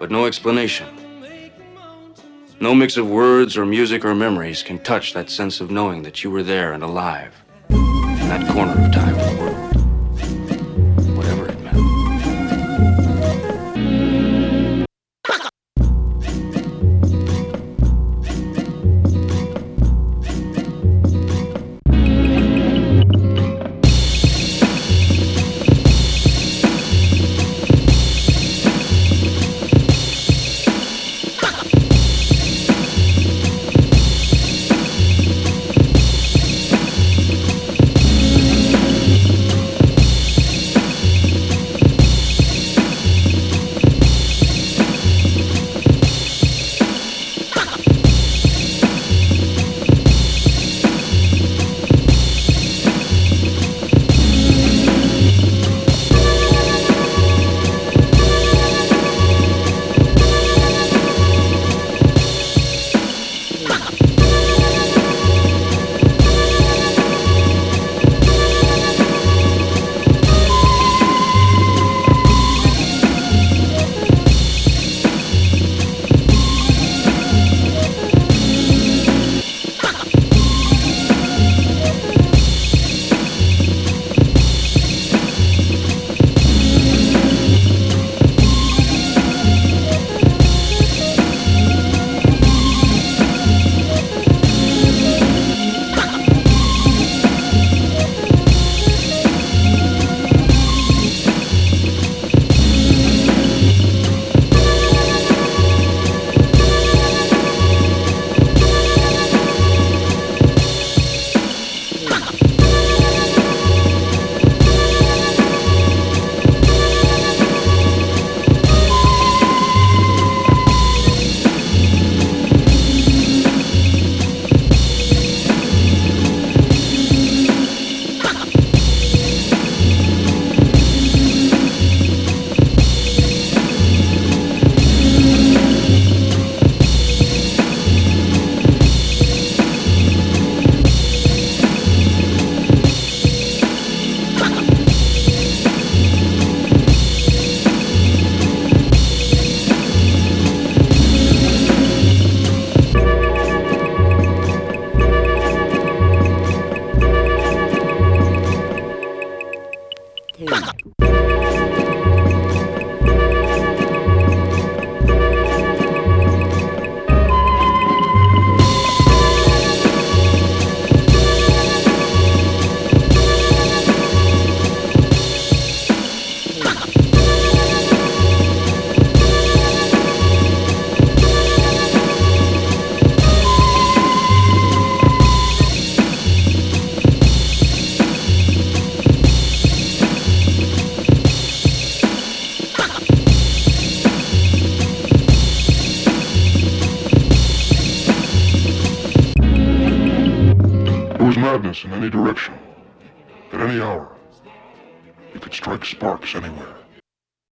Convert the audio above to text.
but no explanation. No mix of words or music or memories can touch that sense of knowing that you were there and alive in that corner of time It madness in any direction, at any hour. It could strike sparks anywhere.